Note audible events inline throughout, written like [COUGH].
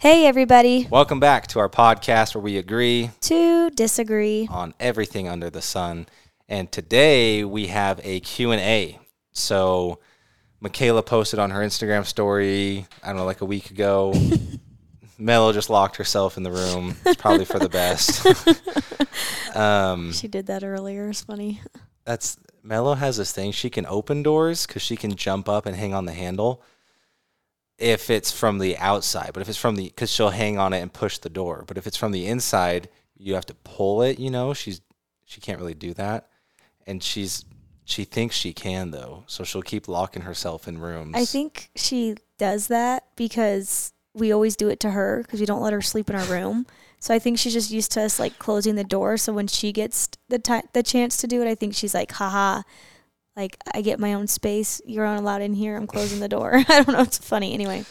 Hey, everybody. Welcome back to our podcast where we agree To disagree. on everything under the sun. And today we have a Q&A. So Mykayla posted on her Instagram story, I don't know, like a week ago. [LAUGHS] Mello just locked herself in the room. It's probably for the best. [LAUGHS] um, She did that earlier. It's funny. that's Mello has this thing. She can open doors because she can jump up and hang on the handle if it's from the outside. But if it's from the, because she'll hang on it and push the door. But if it's from the inside, you have to pull it. You know, she's she can't really do that, and she's she thinks she can though, so she'll keep locking herself in rooms. I think she does that because we always do it to her because we don't let her sleep in our room. So I think she's just used to us like closing the door. So when she gets the ti the chance to do it, I think she's like, haha, like I get my own space. You're not allowed in here. I'm closing the door. [LAUGHS] I don't know. It's funny. Anyway,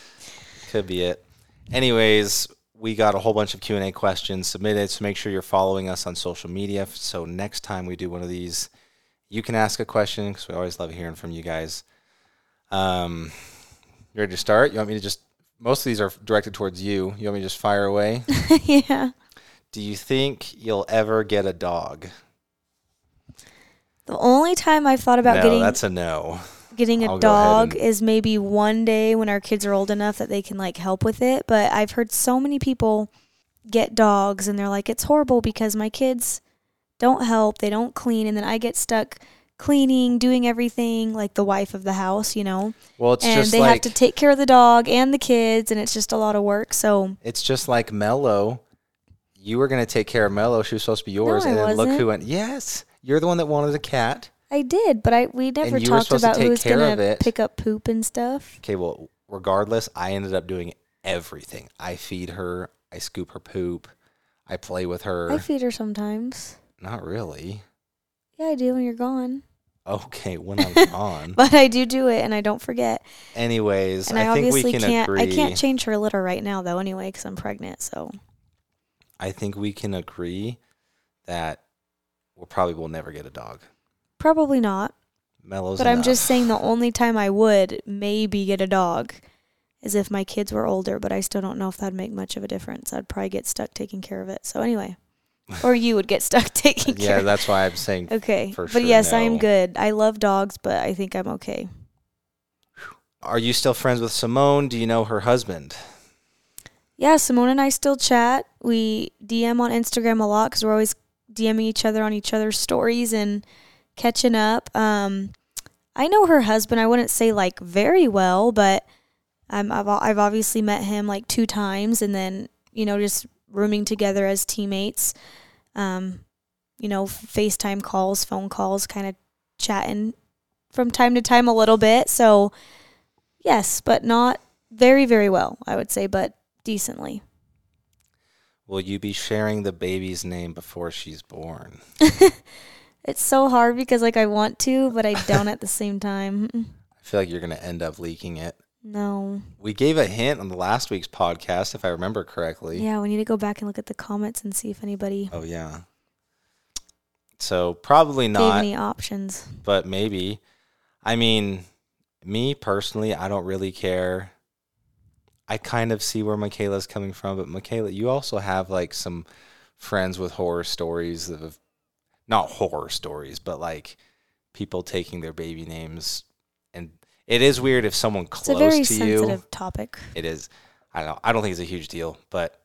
Could be it. Anyways, we got a whole bunch of Q and A questions submitted, so make sure you're following us on social media. So next time we do one of these, you can ask a question because we always love hearing from you guys. Um, you ready to start? You want me to just? Most of these are directed towards you. You want me to just fire away? [LAUGHS] yeah. do you think you'll ever get a dog? The only time I've thought about no, getting that's a no. getting I'll a dog and- is maybe one day when our kids are old enough that they can like help with it. But I've heard so many people get dogs and they're like, it's horrible because my kids don't help, they don't clean, and then I get stuck cleaning, doing everything like the wife of the house, you know. Well, it's and just they like have to take care of the dog and the kids, and it's just a lot of work. So It's just like Mello. You were gonna take care of Mello. She was supposed to be yours, I and then look wasn't. who went. Yes, you're the one that wanted a cat. I did, but I we never you were talked supposed to about take who's care gonna it. pick up poop and stuff. Okay, well, regardless, I ended up doing everything. I feed her. I scoop her poop. I play with her. I feed her sometimes. Not really. Yeah, I do when you're gone. Okay, when I'm [LAUGHS] gone. But I do do it, and I don't forget. Anyways, And I, I, think we obviously can can't. agree. I can't change her litter right now, though. Anyway, because I'm pregnant. So I think we can agree that we probably will never get a dog. probably not. Mello's but I'm just saying the only time I would maybe get a dog is if my kids were older. But I still don't know if that'd make much of a difference. I'd probably get stuck taking care of it. So anyway, or you would get stuck [LAUGHS] taking yeah, care. Yeah, that's why I'm saying [LAUGHS] Okay, but sure yes, I am good. I love dogs, but I think I'm okay. Are you still friends with Simone? Do you know her husband? Yeah, Simone and I still chat. We DM on Instagram a lot because we're always DMing each other on each other's stories and catching up. Um, I know her husband. I wouldn't say like very well, but um, I've I've obviously met him like two times, and then you know just rooming together as teammates. Um, you know, FaceTime calls, phone calls, kind of chatting from time to time a little bit. So yes, but not very very well, I would say, but decently. Will you be sharing the baby's name before she's born? [LAUGHS] It's so hard because like I want to, but I don't at the same time. I feel like you're going to end up leaking it. No. We gave a hint on the last week's podcast, if I remember correctly. Yeah, we need to go back and look at the comments and see if anybody Oh, yeah. So probably not, any options. but maybe. I mean, me personally, I don't really care. I kind of see where Mykayla's coming from, but Mykayla, you also have like some friends with horror stories of not horror stories, but like people taking their baby names and it is weird if someone close It's a very to you sensitive topic. it is I don't know, I don't think it's a huge deal, but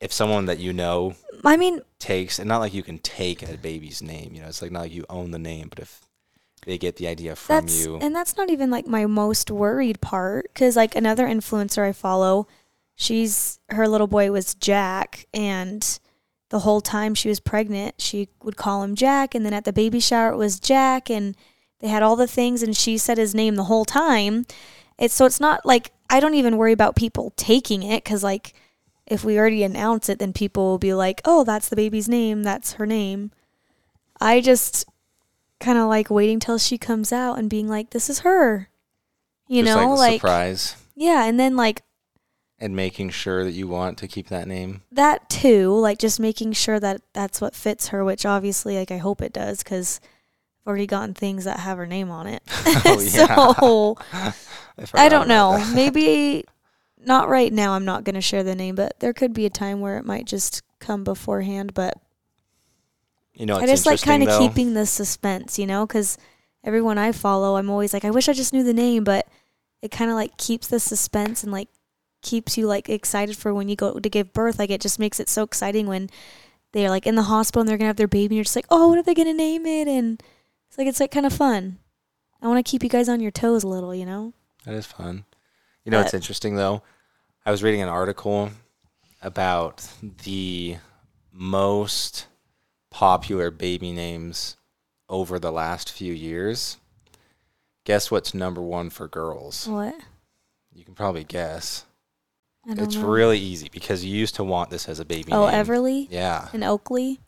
if someone that you know I mean, takes and not like you can take a baby's name, you know, it's like not like you own the name, but if they get the idea from that's you and that's not even like my most worried part cuz like another influencer I follow, she's her little boy was Jack and the whole time she was pregnant, she would call him Jack and then at the baby shower it was Jack and they had all the things and she said his name the whole time. It's so it's not like I don't even worry about people taking it cuz like if we already announce it then people will be like, "Oh, that's the baby's name, that's her name." I just kind of like waiting till she comes out and being like, "This is her." You just know, like, like surprise yeah, and then like and making sure that you want to keep that name. that too, like just making sure that that's what fits her, which obviously like I hope it does cuz I've already gotten things that have her name on it. [LAUGHS] [LAUGHS] Oh, yeah. so [LAUGHS] I, I don't know. that. Maybe not right now. I'm not going to share the name, but there could be a time where it might just come beforehand. But You know, I just like kind of keeping the suspense, you know, because everyone I follow, I'm always like, I wish I just knew the name, but it kind of like keeps the suspense and like keeps you like excited for when you go to give birth. Like it just makes it so exciting when they're like in the hospital and they're gonna have their baby, and you're just like, oh, what are they gonna name it? And it's like it's like kind of fun. I want to keep you guys on your toes a little, you know. That is fun. You know, it's interesting though. I was reading an article about the most popular baby names over the last few years. Guess what's number one for girls? What? You can probably guess. I don't It's know. really easy because you used to want this as a baby oh, name. Everly Yeah, and Oakley.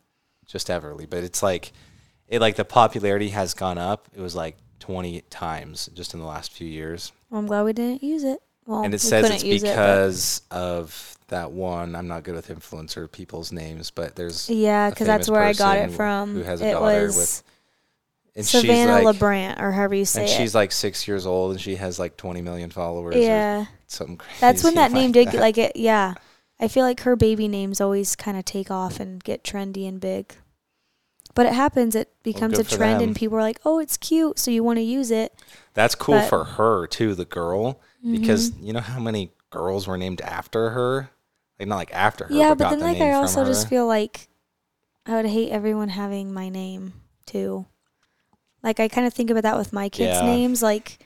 just Everly. But it's like, it like the popularity has gone up. It was like 20 times just in the last few years. Well, I'm glad we didn't use it. Well, and we it says it's use it, because of that one. I'm not good with influencer people's names, but there's yeah, because that's where I got it from. who has a it daughter was with- and Savannah like, LaBrant, or however you say and it. she's like six years old, and she has like 20 million followers. yeah, or something crazy. that's when that name did that. like it. Yeah, I feel like her baby names always kind of take off and get trendy and big. But it happens; it becomes a trend, them. and people are like, "Oh, it's cute," so you want to use it. That's cool but- for her too, the girl, because Mhm. you know how many girls were named after her, like not like after her. yeah, but, but then the like I also just feel like I would hate everyone having my name too. Like I kind of think about that with my kids' Yeah. names. Like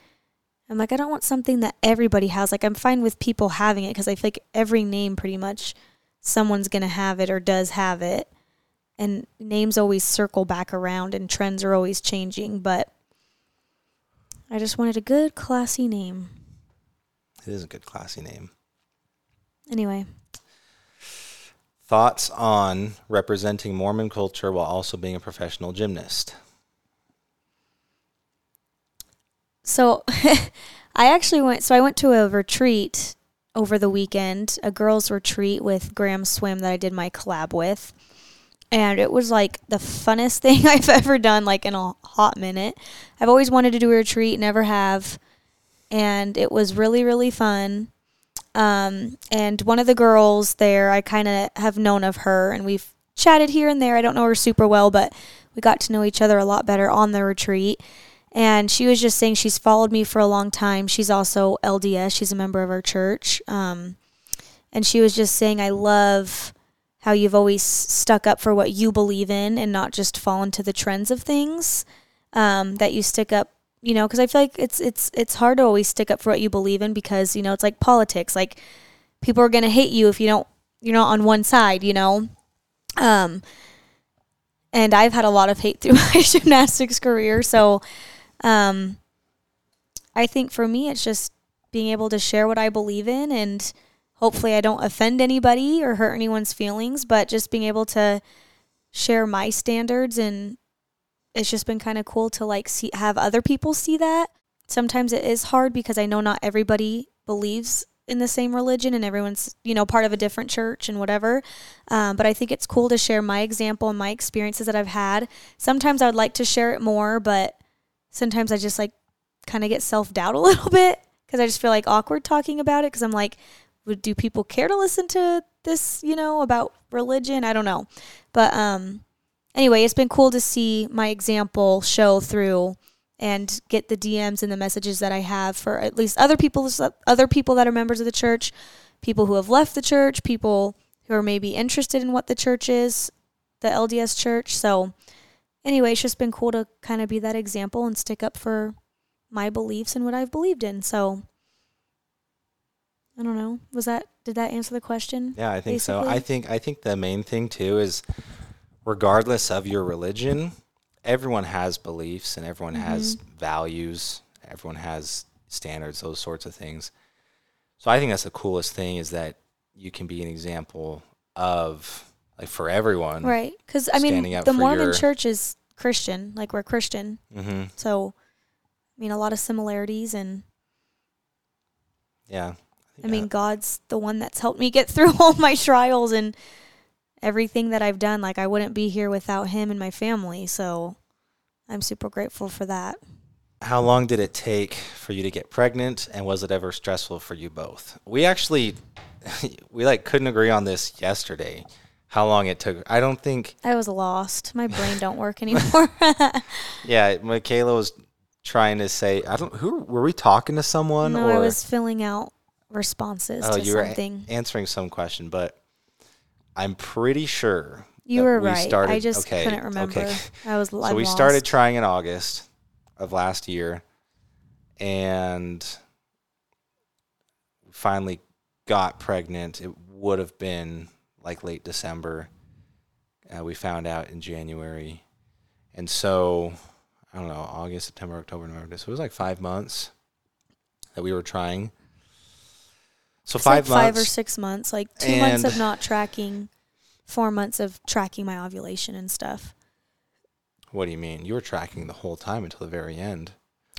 I'm like I don't want something that everybody has. Like I'm fine with people having it because I feel like every name pretty much someone's gonna have it or does have it, and names always circle back around and trends are always changing. But I just wanted a good classy name. It is a good classy name. Anyway, Thoughts on representing Mormon culture while also being a professional gymnast? So [LAUGHS] I actually went so I went to a retreat over the weekend, a girls retreat with Graham Swim that I did my collab with. And it was like the funnest [LAUGHS] thing I've ever done like in a hot minute. I've always wanted to do a retreat, never have. And it was really really fun. Um, and one of the girls there, I kind of have known of her and we've chatted here and there. I don't know her super well, but we got to know each other a lot better on the retreat. And she was just saying she's followed me for a long time. She's also LDS. She's a member of our church. Um, and she was just saying, I love how you've always stuck up for what you believe in and not just fallen to the trends of things. Um, that you stick up, you know, because I feel like it's it's it's hard to always stick up for what you believe in because you know it's like politics. Like people are gonna hate you if you don't you're not on one side, you know. Um, and I've had a lot of hate [LAUGHS] through my [LAUGHS] gymnastics career, so um, I think for me, it's just being able to share what I believe in, and hopefully, I don't offend anybody or hurt anyone's feelings, but just being able to share my standards, and it's just been kind of cool to like see have other people see that. Sometimes it is hard because I know not everybody believes in the same religion and everyone's you know part of a different church and whatever um, but i think it's cool to share my example and my experiences that i've had sometimes i would like to share it more but sometimes I just like kind of get self doubt [LAUGHS] a little bit because I just feel like awkward talking about it because I'm like, would do people care to listen to this? You know about religion? I don't know, but um, anyway, it's been cool to see my example show through and get the DMs and the messages that I have for at least other people, other people that are members of the church, people who have left the church, people who are maybe interested in what the church is, the LDS church. So anyway, it's just been cool to kind of be that example and stick up for my beliefs and what I've believed in. So I don't know. Was that did that answer the question? Yeah, I think so. I think I think the main thing too is regardless of your religion, everyone has beliefs and everyone has Mm-hmm. values, everyone has standards, those sorts of things. So I think that's the coolest thing is that you can be an example of like for everyone. Right. Cuz I mean, the Mormon your- church is Christian, like we're Christian. Mhm. So I mean, a lot of similarities and Yeah. I mean, God's the one that's helped me get [LAUGHS] through all my trials and everything that I've done. Like I wouldn't be here without him and my family. So I'm super grateful for that. how long did it take for you to get pregnant and was it ever stressful for you both? We actually [LAUGHS] we like couldn't agree on this yesterday. How long it took. I don't think I was lost. My brain don't work [LAUGHS] anymore. [LAUGHS] Yeah, Mykayla was trying to say I don't who were we talking to someone no, or I was filling out responses oh to you were a- answering some question, but I'm pretty sure You were we right. Started, I just okay, couldn't remember. Okay. [LAUGHS] I was So I'm we started trying in August of last year, and finally got pregnant. It would have been like late December. Uh, we found out in January, and so I don't know August, September, October, November. So it was like five months that we were trying. So It's like five five or six months, like two months of not tracking, four months of tracking my ovulation and stuff. What do you mean? You were tracking the whole time until the very end.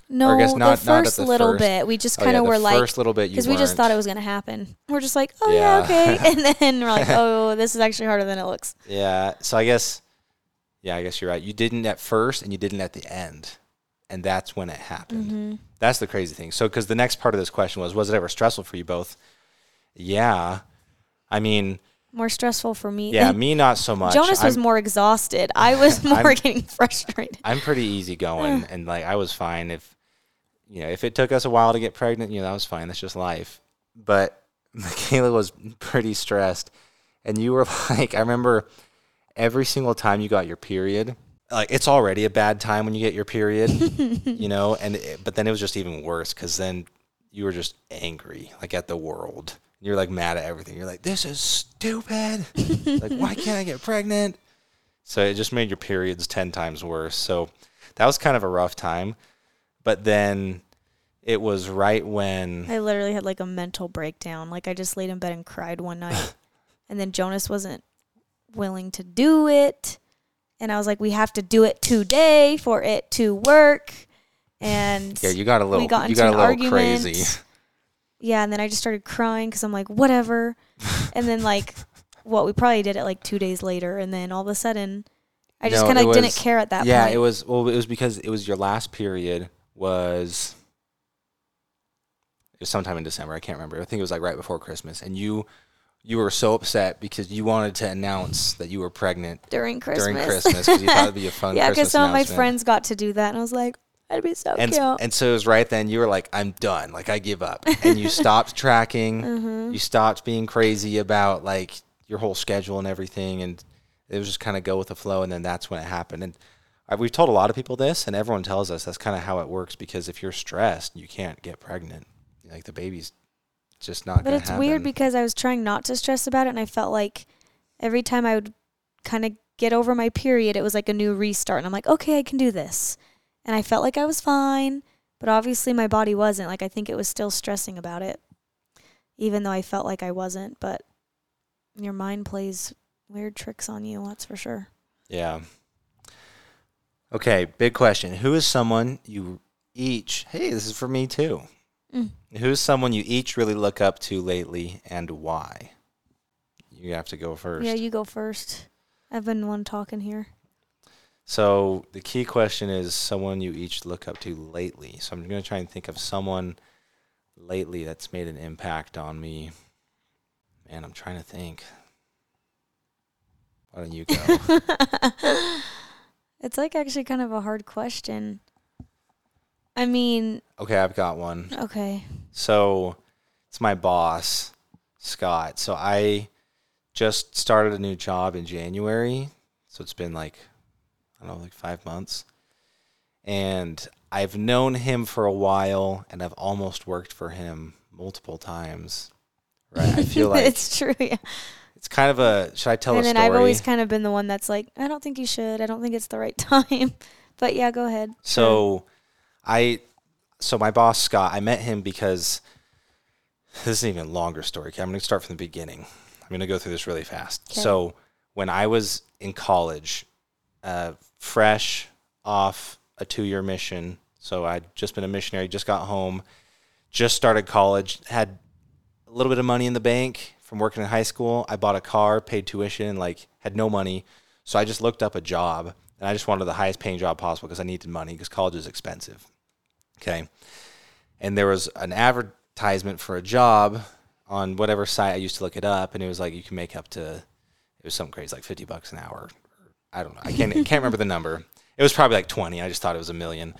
No, I guess not- the not first the little first- bit. We just Oh, kind yeah, of the were like, first little bit because we just thought it was going to happen. We're just like, oh yeah, Yeah. okay, [LAUGHS] and then we're like, [LAUGHS] oh, this is actually harder than it looks. Yeah. So I guess, yeah, I guess you're right. You didn't at first and you didn't at the end. And that's when it happened. hmm That's the crazy thing. So, because the next part of this question was, was it ever stressful for you both? Yeah. I mean, More stressful for me. yeah, me not so much. Jonas was I'm, more exhausted. I was [LAUGHS] more I'm- getting [LAUGHS] frustrated. I'm pretty easygoing and like I was fine if, you know, if it took us a while to get pregnant, you know, that was fine. That's just life. But [LAUGHS] Mykayla was pretty stressed. And you were like, I remember every single time you got your period, like it's already a bad time when you get your period, you know, and it, but then it was just even worse because then you were just angry, like at the world. You're like mad at everything. You're like, this is stupid. like, why can't I get pregnant? So it just made your periods 10 times worse. So that was kind of a rough time. But then it was right when I literally had like a mental breakdown. Like I just laid in bed and cried one night. [LAUGHS] and then Jonas wasn't willing to do it. And I was like, we have to do it today for it to work. And yeah, you got a little got you got a little argument. crazy. [LAUGHS] yeah, and then I just started crying because I'm like, whatever. [LAUGHS] and then like, what we probably did it like two days later, and then all of a sudden, I just No, kind it of didn't care at that yeah, point. it was well it was because it was your last period was it was sometime in December. I can't remember. I think it was like right before Christmas and you you were so upset because you wanted to announce that you were pregnant during Christmas. during Christmas because you thought it'd be a [LAUGHS] fun yeah, Christmas because some of my announcement. friends got to do that, and I was like, that'd be so and cute. and so it was right then you were like I'm done like I give up [LAUGHS] and you stopped tracking Mhm. you stopped being crazy about like your whole schedule and everything and it was just kind of go with the flow and then that's when it happened and I, we've told a lot of people this and everyone tells us that's kind of how it works because if you're stressed you can't get pregnant like the baby's just not But it's happen. weird because I was trying not to stress about it, and I felt like every time I would kind of get over my period, it was like a new restart, and I'm like, okay, I can do this, and I felt like I was fine, but obviously my body wasn't. Like I think it was still stressing about it, even though I felt like I wasn't. But your mind plays weird tricks on you, that's for sure. yeah okay big question who is someone you each hey this is for me too Mm. Who's someone you each really look up to lately and why? You have to go first. Yeah, you go first. I've been one talking here. So the key question is someone you each look up to lately. So I'm going to try and think of someone lately that's made an impact on me. Man, I'm trying to think. Why don't you go? [LAUGHS] it's like actually kind of a hard question. I mean, okay, I've got one. okay. So it's my boss, Scott. So I just started a new job in January. So it's been like, I don't know, like five months. And I've known him for a while and I've almost worked for him multiple times. Right. I feel [LAUGHS] like it's, true. Yeah. It's kind of a, should I tell and a story? I've always kind of been the one that's like, I don't think you should. I don't think it's the right [LAUGHS] time. But yeah, go ahead. So I so my boss Scott, I met him because this is an even longer story. Okay, I'm going to start from the beginning. I'm going to go through this really fast. Okay. So when I was in college, uh, fresh off a two-year mission, so I'd just been a missionary, just got home, just started college, had a little bit of money in the bank from working in high school. I bought a car, paid tuition, like had no money. So I just looked up a job and I just wanted the highest paying job possible because I needed money because college is expensive. Okay. And there was an advertisement for a job on whatever site I used to look it up, and it was like you can make up to it was something crazy, like fifty bucks an hour. I don't know. I can't can't remember the number. It was probably like twenty. I just thought it was a million.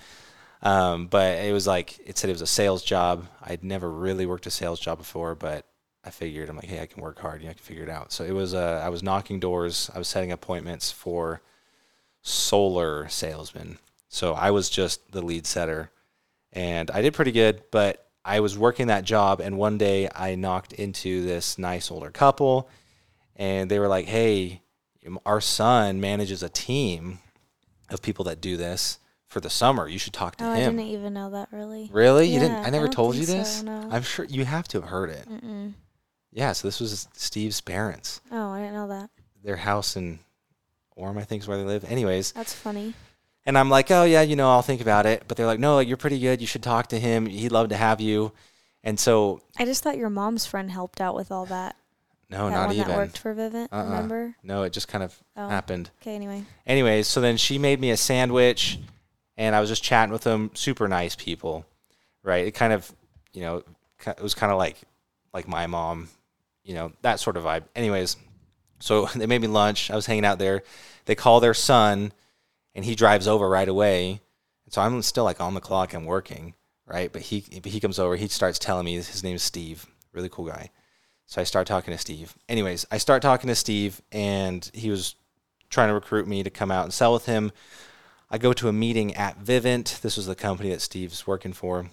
Um, but it was like it said it was a sales job. I'd never really worked a sales job before, but I figured I'm like, hey, I can work hard. Yeah, I can figure it out. So it was. Uh, I was knocking doors. I was setting appointments for solar salesmen. So I was just the lead setter, and I did pretty good. But I was working that job, and one day I knocked into this nice older couple, and they were like, hey, our son manages a team of people that do this for the summer. You should talk to Oh, I didn't even know that really. Really? You didn't? I never don't told you this. so, no. I'm sure you have to have heard it. Mm-mm. Yeah. So this was Steve's parents. Oh, I didn't know that. Their house in Orem, I think, is where they live. Anyways, That's funny. and I'm like, oh yeah, you know, I'll think about it. But they're like, no, like, you're pretty good. You should talk to him. He'd love to have you. And so, I just thought your mom's friend helped out with all that. No, that not one even. that worked for Vivint. Uh-uh. Remember? No, it just kind of Oh. happened. Okay. Anyway. Anyways, so then she made me a sandwich, and I was just chatting with them. Super nice people, right? It kind of, you know, it was kind of like, like my mom, you know, that sort of vibe. Anyways, so [LAUGHS] they made me lunch. I was hanging out there. They call their son, and he drives over right away. And so I'm still like on the clock. I'm working, right? But he but he comes over. He starts telling me his name is Steve. Really cool guy. So I start talking to Steve. Anyways, I start talking to Steve, and he was trying to recruit me to come out and sell with him. I go to a meeting at Vivint. This was the company that Steve's working for.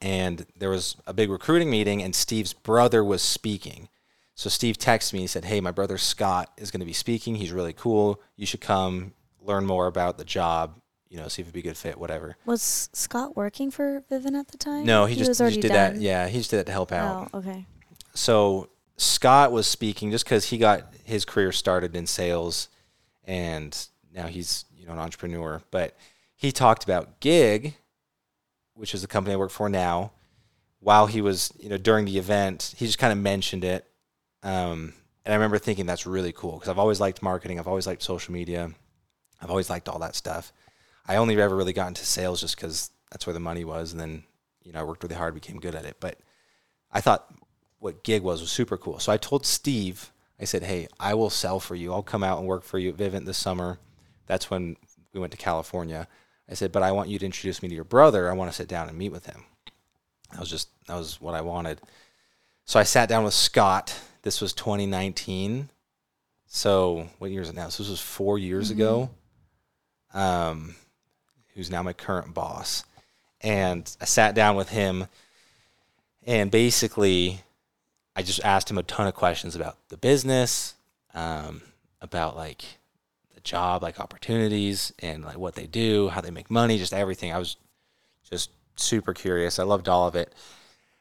And there was a big recruiting meeting, and Steve's brother was speaking. So Steve texted me. He said, Hey, my brother Scott is going to be speaking. He's really cool. You should come learn more about the job, you know, see if it'd be a good fit, whatever. Was Scott working for Vivint at the time? No, he, just, was he just did done. that. Yeah, he just did that to help out. Oh, okay. So Scott was speaking just because he got his career started in sales, and now he's you know an entrepreneur. But he talked about Gig, which is the company I work for now. While he was you know during the event, he just kind of mentioned it, um, and I remember thinking that's really cool because I've always liked marketing, I've always liked social media, I've always liked all that stuff. I only ever really got into sales just because that's where the money was, and then you know I worked really hard, became good at it. But I thought what gig was was super cool. So I told Steve, I said, "Hey, I will sell for you. I'll come out and work for you at Vivint this summer." That's when we went to California. I said, "But I want you to introduce me to your brother. I want to sit down and meet with him." That was just that was what I wanted. So I sat down with Scott. This was 2019. So what year is it now? So this was four years ago. Um, who's now my current boss, and I sat down with him, and basically I just asked him a ton of questions about the business, um, about like the job, like opportunities, and like what they do, how they make money, just everything. I was just super curious. I loved all of it.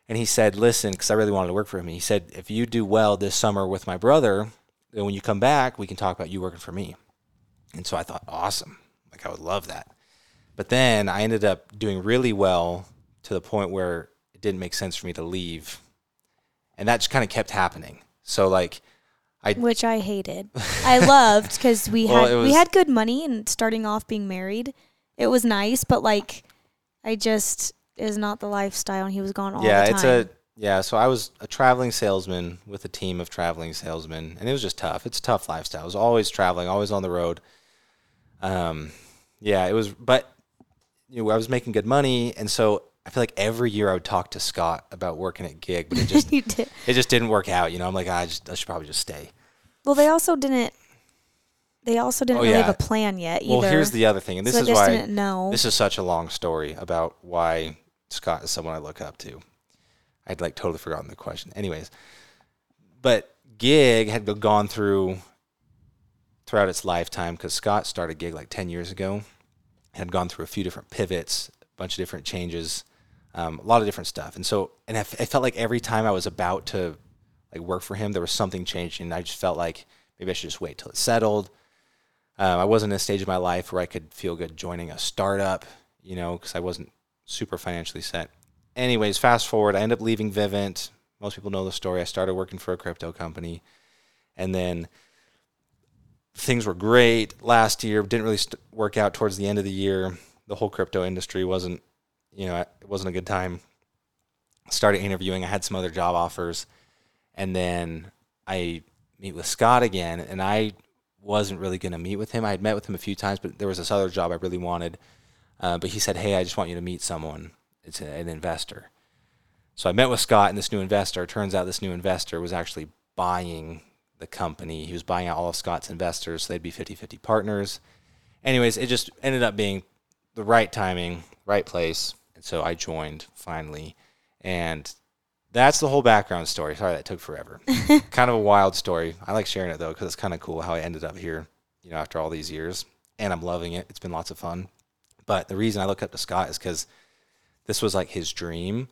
And he said, "Listen, because I really wanted to work for him. He said, if you do well this summer with my brother, then when you come back, we can talk about you working for me." And so I thought, awesome, like I would love that. But then I ended up doing really well to the point where it didn't make sense for me to leave and that just kind of kept happening. So like, I Which I hated. I loved because we [LAUGHS] Well, had it we had good money and starting off being married, it was nice. But like, I just is not the lifestyle, and he was gone all yeah, the time. Yeah, it's a yeah. So I was a traveling salesman with a team of traveling salesmen, and it was just tough. It's a tough lifestyle. I was always traveling, always on the road. Um, yeah, it was, but you know, I was making good money, and so I feel like every year I would talk to Scott about working at Gig, but it [LAUGHS] just it just didn't work out. You know, I'm like, "Ah, I just I should probably just stay. Well, they also didn't. They also didn't Oh, really yeah. have a plan yet either. Well, here's the other thing, and this so is I why didn't know. This is such a long story about why Scott is someone I look up to. I'd like totally forgotten the question. Anyways, but Gig had gone through throughout its lifetime because Scott started Gig like 10 years ago, had gone through a few different pivots, a bunch of different changes, um, a lot of different stuff. And so, and I, f- I felt like every time I was about to like work for him, there was something changing. And I just felt like maybe I should just wait till it settled. Um, I wasn't in a stage of my life where I could feel good joining a startup, you know, because I wasn't super financially set. Anyways, fast forward, I end up leaving Vivint. Most people know the story. I started working for a crypto company, and then things were great last year. Didn't really st- work out towards the end of the year. The whole crypto industry wasn't, you know, it wasn't a good time. Started interviewing. I had some other job offers, and then I meet with Scott again, and I wasn't really going to meet with him. I had met with him a few times, but there was this other job I really wanted. Uh, but he said, "Hey, I just want you to meet someone. It's a, an investor." So I met with Scott and this new investor. Turns out this new investor was actually buying the company. He was buying out all of Scott's investors, so they'd be 50-50 partners. Anyways, it just ended up being the right timing, right place, and so I joined finally. And that's the whole background story. Sorry that took forever. [LAUGHS] kind of a wild story. I like sharing it though because it's kind of cool how I ended up here, you know, after all these years. And I'm loving it. It's been lots of fun. But the reason I look up to Scott is because this was like his dream,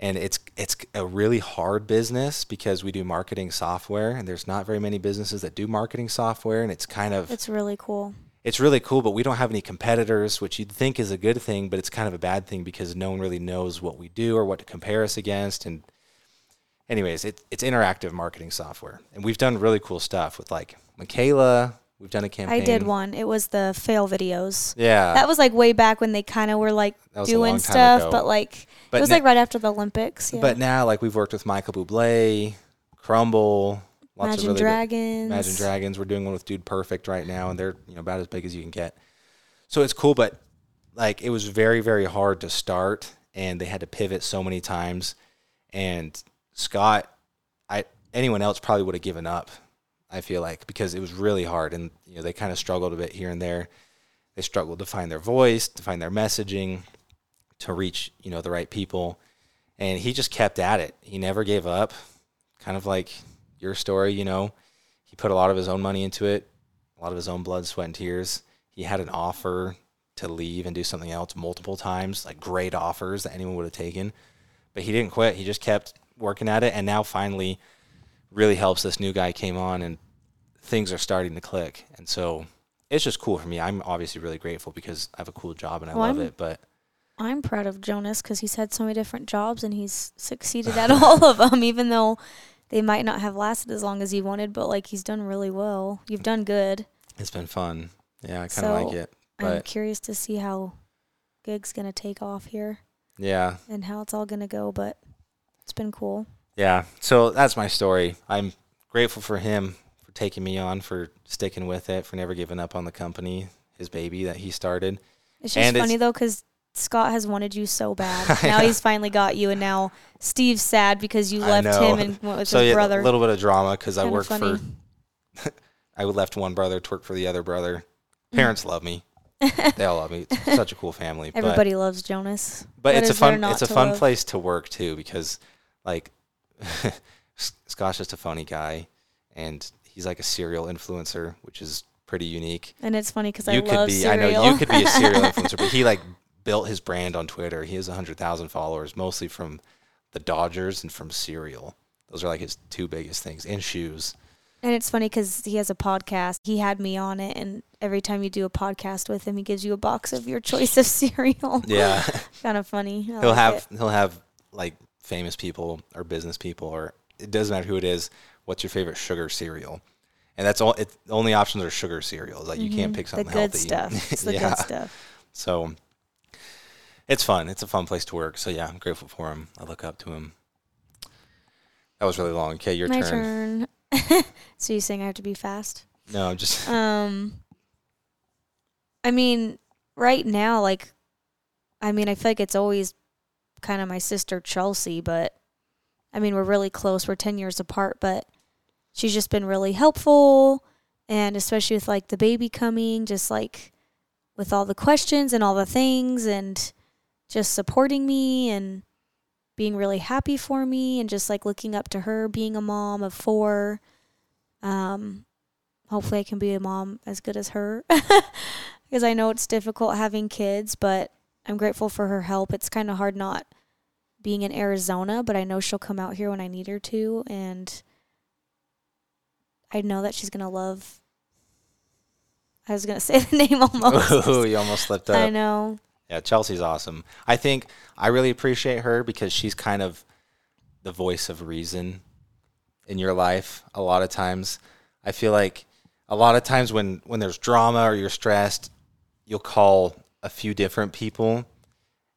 and it's it's a really hard business because we do marketing software, and there's not very many businesses that do marketing software, and it's kind of It's really cool. It's really cool, but we don't have any competitors, which you'd think is a good thing, but it's kind of a bad thing because no one really knows what we do or what to compare us against. And anyways, it, it's interactive marketing software, and we've done really cool stuff with like Mykayla. We've done a campaign. I did one. It was the fail videos. Yeah, That was like way back when they kind of were like That was a long doing stuff, ago. but like But it was na- like right after the Olympics. Yeah. But now, like we've worked with Michael Bublé, Crumbl, lots Imagine really Dragons. Imagine Dragons. We're doing one with Dude Perfect right now, and they're you know about as big as you can get. So it's cool, but like it was very very hard to start, and they had to pivot so many times. And Scott, I anyone else probably would have given up. I feel like because it was really hard, and you know they kind of struggled a bit here and there. They struggled to find their voice, to find their messaging, to reach you know the right people, and he just kept at it. He never gave up. Kind of like your story, you know. He put a lot of his own money into it, a lot of his own blood, sweat, and tears. He had an offer to leave and do something else multiple times, like great offers that anyone would have taken. But he didn't quit. He just kept working at it, and now finally, really helps. This new guy came on, and things are starting to click. And so it's just cool for me. I'm obviously really grateful because I have a cool job and I Well, love I'm- it. But I'm proud of Jonas because he's had so many different jobs and he's succeeded at [LAUGHS] all of them, even though they might not have lasted as long as he wanted. But like he's done really well. You've done good. it's been fun. Yeah, I kind of So, like it. I'm curious to see how gig's gonna take off here yeah, and how it's all gonna go. But it's been cool. Yeah. So that's my story. I'm grateful for him for taking me on, for sticking with it, for never giving up on the company, his baby that he started. It's just And it's- funny though because Scott has wanted you so bad. [LAUGHS] Now he's finally got you, and now Steve's sad because you left him and went with so his yeah, brother. a little bit of drama because I Kinda work funny. for. [LAUGHS] I left one brother to work for the other brother. Parents love me. they all love me. It's such a cool family. but- Everybody loves Jonas. but What it's a fun it's a fun love? place to work too because like [LAUGHS] Scott's just a funny guy and he's like a serial influencer which is pretty unique And it's funny because I you could love be cereal. i know you could be a serial influencer but he like built his brand on twitter he has 100000 followers mostly from the dodgers and from cereal those are like his two biggest things and shoes and it's funny because he has a podcast. He had me on it, and every time you do a podcast with him, he gives you a box of your choice of cereal. [LAUGHS] yeah [LAUGHS] kind of funny. I he'll like have it. he'll have like famous people or business people or it doesn't matter who it is what's your favorite sugar cereal and that's all it the only options are sugar cereals like you can't Mhm. pick something the good healthy stuff. It's [LAUGHS] the yeah good stuff. so it's fun it's a fun place to work so yeah i'm grateful for him i look up to him that was really long okay your My turn, turn. [LAUGHS] so you saying I have to be fast? no i'm just [LAUGHS] Um, I mean, right now, like, I mean, I feel like it's always kind of my sister Chelsea, but I mean, we're really close. We're 10 years apart, but she's just been really helpful. And especially with like the baby coming, just like with all the questions and all the things, and just supporting me and being really happy for me, and just like looking up to her being a mom of four. Um, hopefully I can be a mom as good as her [LAUGHS] because I know it's difficult having kids, but I'm grateful for her help. It's kind of hard not being in Arizona, but I know she'll come out here when I need her to and I know that she's going to love I was going [LAUGHS] to say the name almost. Ooh, [LAUGHS] you almost slipped up I know. Yeah, Chelsea's awesome. I think I really appreciate her because she's kind of the voice of reason in your life a lot of times. I feel like a lot of times when when there's drama or you're stressed, you'll call a few different people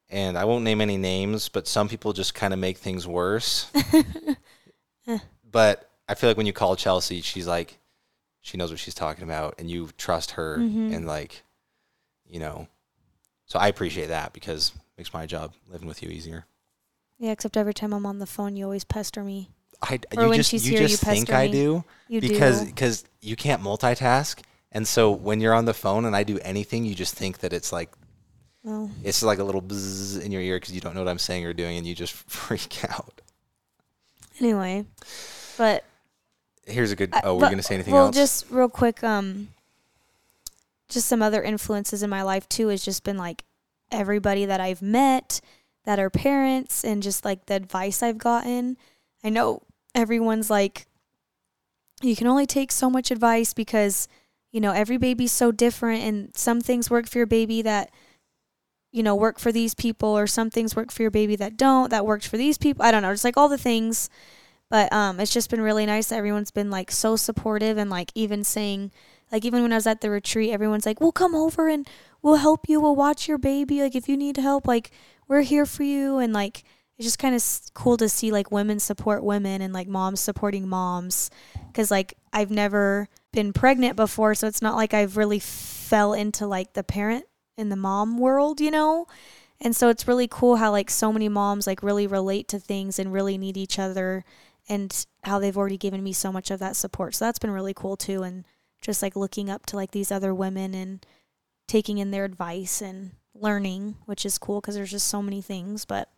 and I won't name any names, but some people just kind of make things worse. [LAUGHS] but I feel like when you call Chelsea, she's like, she knows what she's talking about, and you trust her, Mhm. and like, you know, so I appreciate that because it makes my job living with you easier. Yeah, except every time I'm on the phone, you always pester me. I Or you when just she's you here, you just think pester I do You because because you can't multitask, and so when you're on the phone and I do anything, you just think that it's like Well, it's like a little buzz in your ear because you don't know what I'm saying or doing, and you just [LAUGHS] freak out. anyway, but Here's a good. I- Oh, we're gonna say anything well, else? just real quick, um, just some other influences in my life too has just been like everybody that I've met that are parents and just like the advice I've gotten. I know everyone's like, you can only take so much advice because you know every baby's so different, and some things work for your baby that you know work for these people, or some things work for your baby that don't. That worked for these people. I don't know, just like all the things but um it's just been really nice that everyone's been like so supportive and like even saying like even when I was at the retreat everyone's like we'll come over and we'll help you. We'll watch your baby. Like if you need help like we're here for you. And like it's just kind of cool to see like women support women and like moms supporting moms. Cuz like I've never been pregnant before so it's not like I've really fell into like the parent in the mom world you know? And so it's really cool how like so many moms like really relate to things and really need each other and how they've already given me so much of that support. So that's been really cool too and just like looking up to like these other women and taking in their advice and learning, which is cool because there's just so many things, but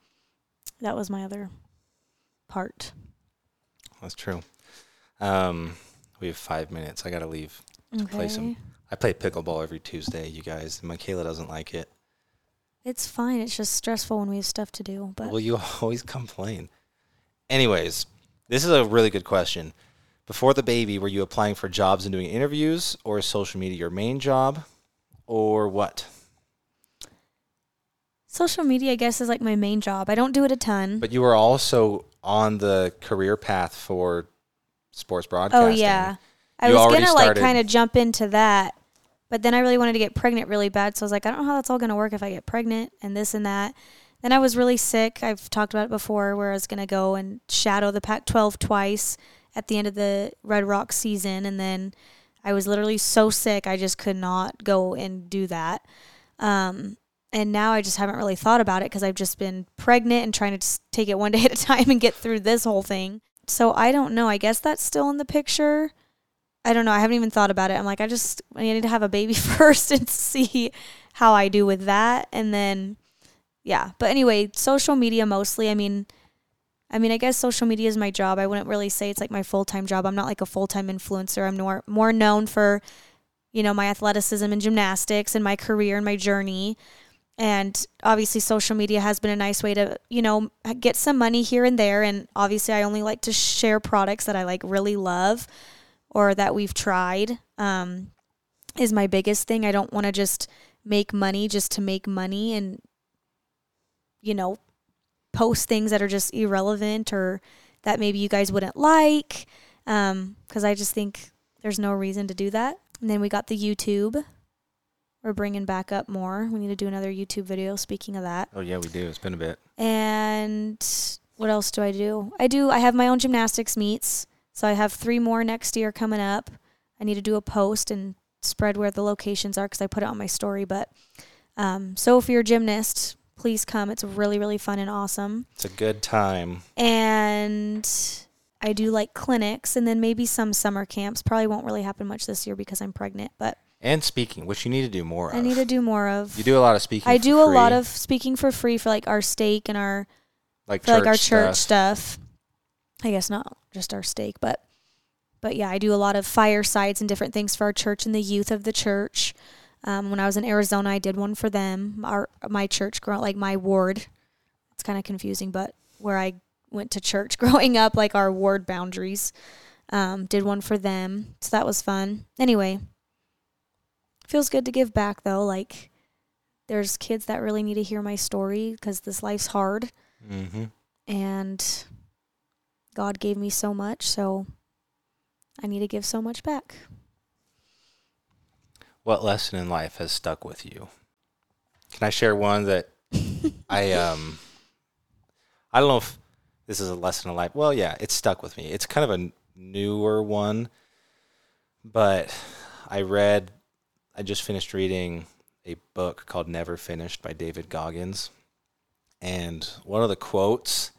that was my other part. That's true. Um, we have five minutes. I gotta leave. To play some- I play pickleball every Tuesday, you guys. Mykayla doesn't like it. It's fine. It's just stressful when we have stuff to do, but Well, you [LAUGHS] always complain. Anyways, this is a really good question. Before the baby, were you applying for jobs and doing interviews, or is social media your main job, or what? social media I guess is like my main job. I don't do it a ton. But you were also on the career path for sports broadcasting. Oh broadcasting. yeah. I You was gonna like kind of jump into that, but then I really wanted to get pregnant really bad. So I was like, I don't know how that's all gonna work if I get pregnant and this and that. Then I was really sick. I've talked about it before, where I was gonna go and shadow the Pac-12 twice at the end of the Red Rock season, and then I was literally so sick I just could not go and do that. Um, and now I just haven't really thought about it because I've just been pregnant and trying to take it one [LAUGHS] day at a time and get through this whole thing. So I don't know. I guess that's still in the picture. I don't know. I haven't even thought about it. I'm like, I just I need to have a baby [LAUGHS] first and see how I do with that, and then yeah. But anyway, social media mostly. I mean, I mean, I guess social media is my job. I wouldn't really say it's like my full time job. I'm not like a full time influencer. I'm more more known for, you know, my athleticism and gymnastics and my career and my journey. And obviously, social media has been a nice way to, you know, get some money here and there. And obviously, I only like to share products that I like really love or that we've tried. Um, is my biggest thing. I don't want to just make money just to make money and, you know, post things that are just irrelevant or that maybe you guys wouldn't like. Um, because I just think there's no reason to do that. And then we got the YouTube. We're bringing back up more. We need to do another YouTube video. Speaking of that, Oh yeah, we do. It's been a bit. and what else do I do? I do. I have my own gymnastics meets. So I have three more next year coming up. I need to do a post and spread where the locations are because I put it on my story. But um, so if you're a gymnast, please come. It's really really fun and awesome. It's a good time. And I do like clinics and then maybe some summer camps. Probably won't really happen much this year because I'm pregnant, but And speaking, which you need to do more I of. need to do more of. You do a lot of speaking. I do a lot of speaking for free for like our stake and our like for like our church church stuff. stuff. I guess not just our stake, but but yeah, I do a lot of firesides and different things for our church and the youth of the church. Um, when I was in Arizona, I did one for them. Our my church, grow like my ward. It's kind of confusing, but where I went to church [LAUGHS] growing up, like our ward boundaries, um, did one for them. So that was fun. Anyway, feels good to give back though. Like there's kids that really need to hear my story because this life's hard Mm-hmm. and God gave me so much, so I need to give so much back. What lesson in life has stuck with you? Can I share one that [LAUGHS] I um I don't know if this is a lesson in life. Well, yeah, it's stuck with me. It's kind of a newer one, but I read I just finished reading a book called Never Finished by David Goggins. And one of the quotes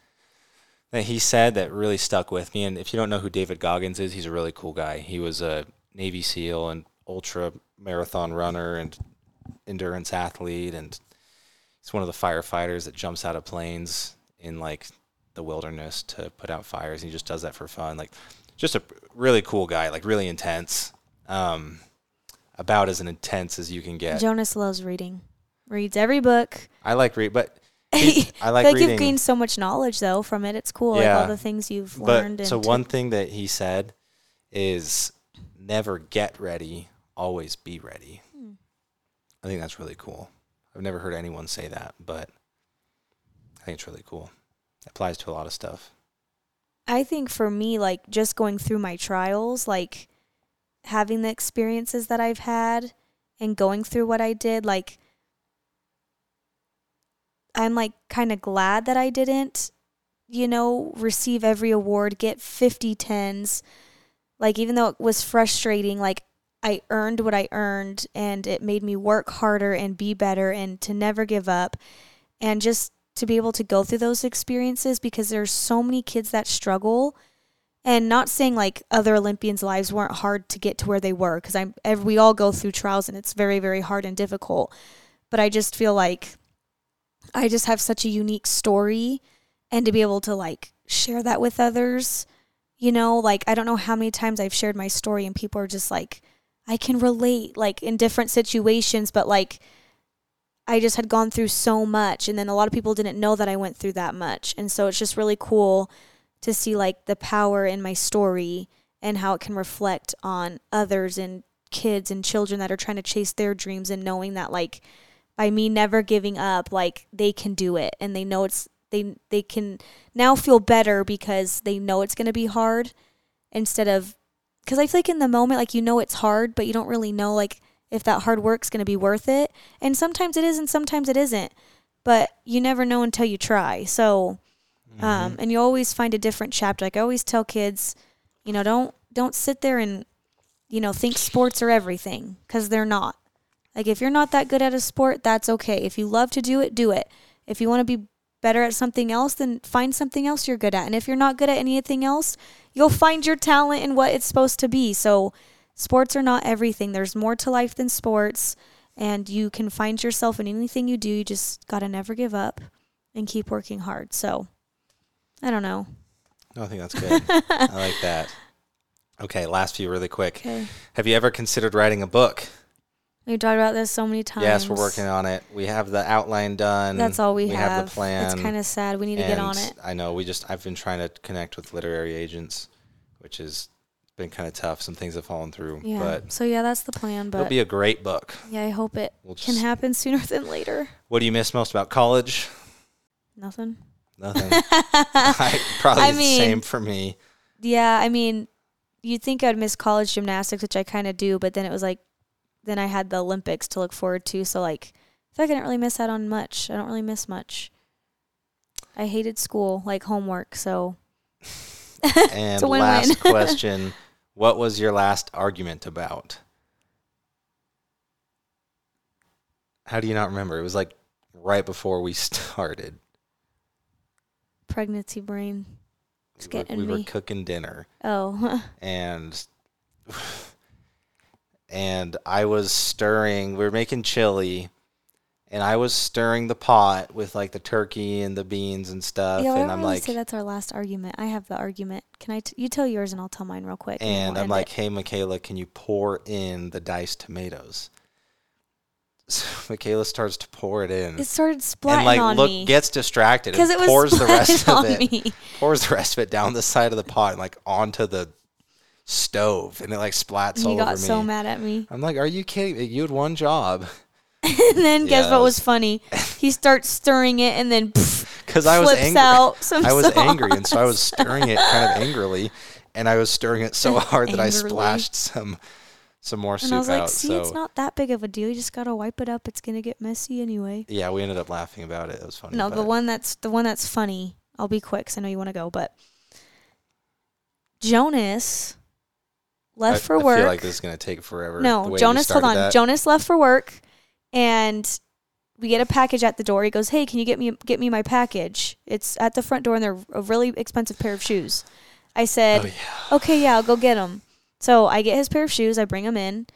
that he said that really stuck with me and if you don't know who David Goggins is, he's a really cool guy. He was a Navy SEAL and ultra marathon runner and endurance athlete and he's one of the firefighters that jumps out of planes in like the wilderness to put out fires. He just does that for fun. Like just a really cool guy, like really intense. Um, about as intense as you can get. Jonas loves reading. Reads every book. I like read, but [LAUGHS] I like like you've gained so much knowledge though from it. It's cool. Like Yeah. all the things you've but learned. so and one thing that he said is never get ready, always be ready. Hmm. I think that's really cool. I've never heard anyone say that, but I think it's really cool. It applies to a lot of stuff. I think for me, like just going through my trials, like having the experiences that I've had and going through what I did, like I'm like kind of glad that I didn't, you know, receive every award, get 50 tens. Like even though it was frustrating, like I earned what I earned and it made me work harder and be better and to never give up. And just to be able to go through those experiences because there's so many kids that struggle. And not saying like other Olympians' lives weren't hard to get to where they were because I'm we all go through trials and it's very very hard and difficult. But I just feel like I just have such a unique story and to be able to like share that with others you know? Like I don't know how many times I've shared my story and people are just like I can relate like in different situations but like I just had gone through so much and then a lot of people didn't know that I went through that much. And so it's just really cool to see like the power in my story and how it can reflect on others and kids and children that are trying to chase their dreams and knowing that like by me never giving up, like they can do it and they know it's they they can now feel better because they know it's going to be hard instead of cuz I feel like in the moment like you know it's hard but you don't really know like if that hard work's going to be worth it. And sometimes it is and sometimes it isn't. But you never know until you try. So um and you always find a different chapter. Like I always tell kids, you know, don't don't sit there and you know, think sports are everything cuz they're not. Like if you're not that good at a sport, that's okay. If you love to do it, do it. If you want to be better at something else, then find something else you're good at. And if you're not good at anything else, you'll find your talent in what it's supposed to be. So sports are not everything. There's more to life than sports, and you can find yourself in anything you do. You just got to never give up and keep working hard. So, I don't know. No, I think that's good. [LAUGHS] I like that. Okay, last few really quick. Okay. Have you ever considered writing a book? We've talked about this so many times. Yes, we're working on it. We have the outline done. That's all we, we have. have the plan. It's kind of sad. We need to get on it. I know we just I've been trying to connect with literary agents, which has been kind of tough. Some things have fallen through, Yeah. but so yeah, that's the plan. But it'll be a great book. yeah, I hope it We'll can happen sooner than later. What do you miss most about college? Nothing. Nothing. [LAUGHS] I, probably I the same for me. Yeah, I mean, you'd think I'd miss college gymnastics, which I kind of do, but then it was like, then I had the Olympics to look forward to. So, like, I feel like I didn't really miss out on much. I don't really miss much. I hated school, like homework. So, [LAUGHS] And last [LAUGHS] question: What was your last argument about? How do you not remember? It was like right before we [LAUGHS] started. pregnancy brain. It's we were, getting we were cooking dinner. Oh, and and I was stirring. We were making chili, and I was stirring the pot with like the turkey and the beans and stuff. yeah. And I'm like, say that's our last argument? I have the argument. Can I? T- you tell yours and I'll tell mine real quick. then and we'll I'm like, it. hey, Mykayla, can you pour in the diced tomatoes? [LAUGHS] So Mykayla starts to pour it in. it started splatting and like on look me gets distracted because and it was pours the rest of [LAUGHS] it me. pours the rest of it down the side of the pot and like onto the stove and it like splats all you got so mad at me. I'm like, are you kidding? You had one job. [LAUGHS] and then guess Yeah, what was was- funny? He [LAUGHS] starts stirring it and then because I was angry. I was sauce. angry, and so I was [LAUGHS] stirring it kind of angrily, and I was stirring it so hard that I splashed some some more And soup I was like, out. see, so it's not that big of a deal. You just gotta wipe it up. It's gonna get messy anyway. yeah, we ended up laughing about it. It was funny. No, the one that's the one that's funny. I'll be quick. Cause I know you want to go, but Jonas left I, for I work. I feel like this is gonna take forever. no, Jonas, hold on. that. Jonas left for work, and we get a package at the door. He goes, "Hey, can you get me get me my package? It's at the front door, and they're a really expensive pair of shoes." I said, Oh, yeah. okay, yeah, I'll go get them." So I get his pair of shoes, I bring him in,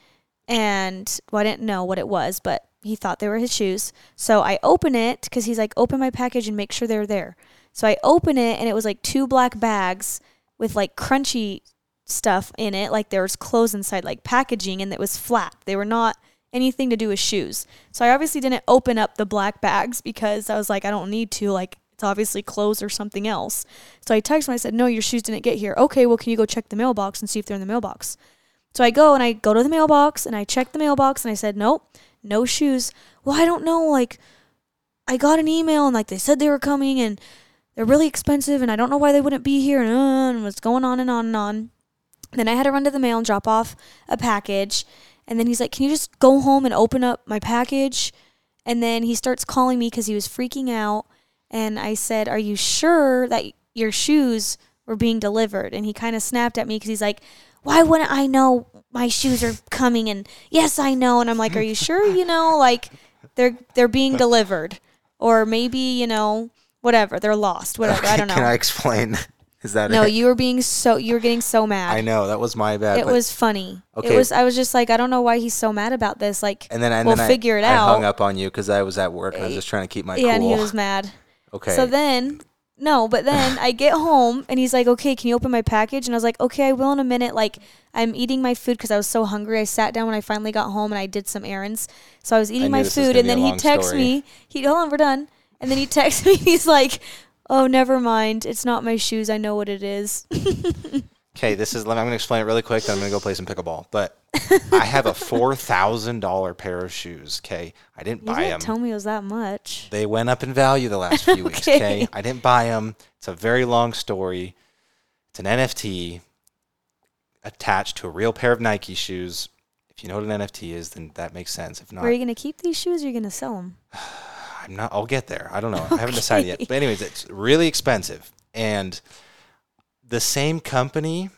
and well, I didn't know what it was, but he thought they were his shoes. So I open it because he's like, open my package and make sure they're there. So I open it, and it was like two black bags with like crunchy stuff in it, like there was clothes inside, like packaging, and it was flat. They were not anything to do with shoes. So I obviously didn't open up the black bags because I was like, I don't need to. Like, it's obviously clothes or something else. So I texted him. I said, No, your shoes didn't get here. Okay, well, can you go check the mailbox and see if they're in the mailbox? So I go and I go to the mailbox and I check the mailbox and I said, Nope, no shoes. Well, I don't know. Like, I got an email and like they said they were coming and they're really expensive and I don't know why they wouldn't be here and, uh, and what's going on and on and on. Then I had to run to the mail and drop off a package. And then he's like, Can you just go home and open up my package? And then he starts calling me because he was freaking out. And I said, Are you sure that your shoes were being delivered? And he kind of snapped at me because he's like, Why wouldn't I know my shoes are coming? And yes, I know. And I'm like, Are you sure you know? Like, they're they're being delivered. Or maybe, you know, whatever. They're lost. Whatever. I don't know. Can I explain? Is that no, it? you were being so you were getting so mad. I know that was my bad. It was funny. Okay. It was. I was just like, I don't know why he's so mad about this. Like, and then and we'll then figure I, it out. I hung up on you because I was at work and I was eh, just trying to keep my yeah, cool. and he was mad. [LAUGHS] okay. So then, no, but then [LAUGHS] I get home and he's like, okay, can you open my package? And I was like, okay, I will in a minute. Like, I'm eating my food because I was so hungry. I sat down when I finally got home and I did some errands. So I was eating knew my food, and then he texts story. me. He hold on, we're done. And then he [LAUGHS] texts me. He's like, oh, never mind. It's not my shoes. I know what it is. [LAUGHS] Okay, this is. I'm going to explain it really quick. Then I'm going to go play some pickleball. But I have a [LAUGHS] four thousand dollar pair of shoes. Okay, I didn't You buy didn't them. tell me it was that much. They went up in value the last few [LAUGHS] weeks. Okay. Okay, I didn't buy them. It's a very long story. It's an NFT attached to a real pair of Nike shoes. If you know what an NFT is, then that makes sense. If not, Are you gonna keep these shoes? or Are you gonna sell them? [SIGHS] I'm not. I'll get there. I don't know. I haven't decided yet. But anyways, it's really expensive, and the same company,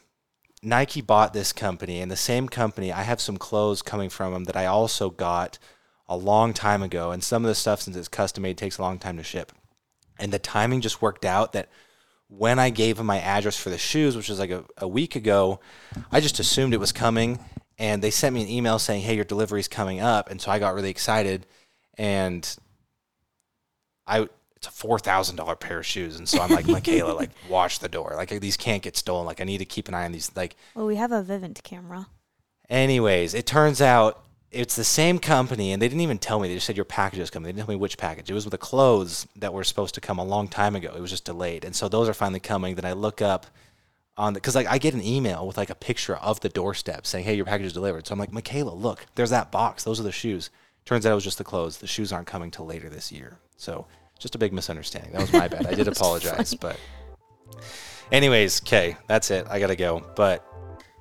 Nike bought this company, and the same company, I have some clothes coming from them that I also got a long time ago, and some of the stuff since it's custom made takes a long time to ship, and the timing just worked out that. When I gave them my address for the shoes, which was like a, a week ago, I just assumed it was coming. And they sent me an email saying, Hey, your delivery's coming up. And so I got really excited. And I it's a four thousand dollar pair of shoes, and so I'm like, Mykayla, like [LAUGHS] watch the door. Like these can't get stolen. Like I need to keep an eye on these. Like, Well, we have a Vivint camera. anyways, it turns out it's the same company, and they didn't even tell me. They just said your package is coming. They didn't tell me which package. It was with the clothes that were supposed to come a long time ago. It was just delayed, and so those are finally coming. Then I look up on the because like I get an email with like a picture of the doorstep saying, "Hey, your package is delivered." So I'm like, Mykayla, look, there's that box. Those are the shoes. Turns out it was just the clothes. The shoes aren't coming till later this year. So just a big misunderstanding. That was my bad. I did [LAUGHS] apologize, but anyways, okay, that's it. I gotta go. But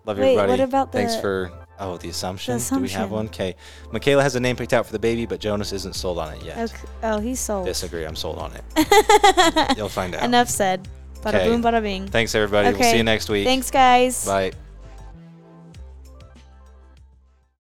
love you, Wait, everybody. what about Thanks the- for oh the assumption. the Do we have one? Okay, Mykayla has a name picked out for the baby, but Jonas isn't sold on it yet. Okay. Oh, he's sold. Disagree. I'm sold on it. [LAUGHS] You'll find out. Enough said. Bada Okay. boom, bada bing. Thanks everybody. We'll see you next week. Thanks, guys. Bye.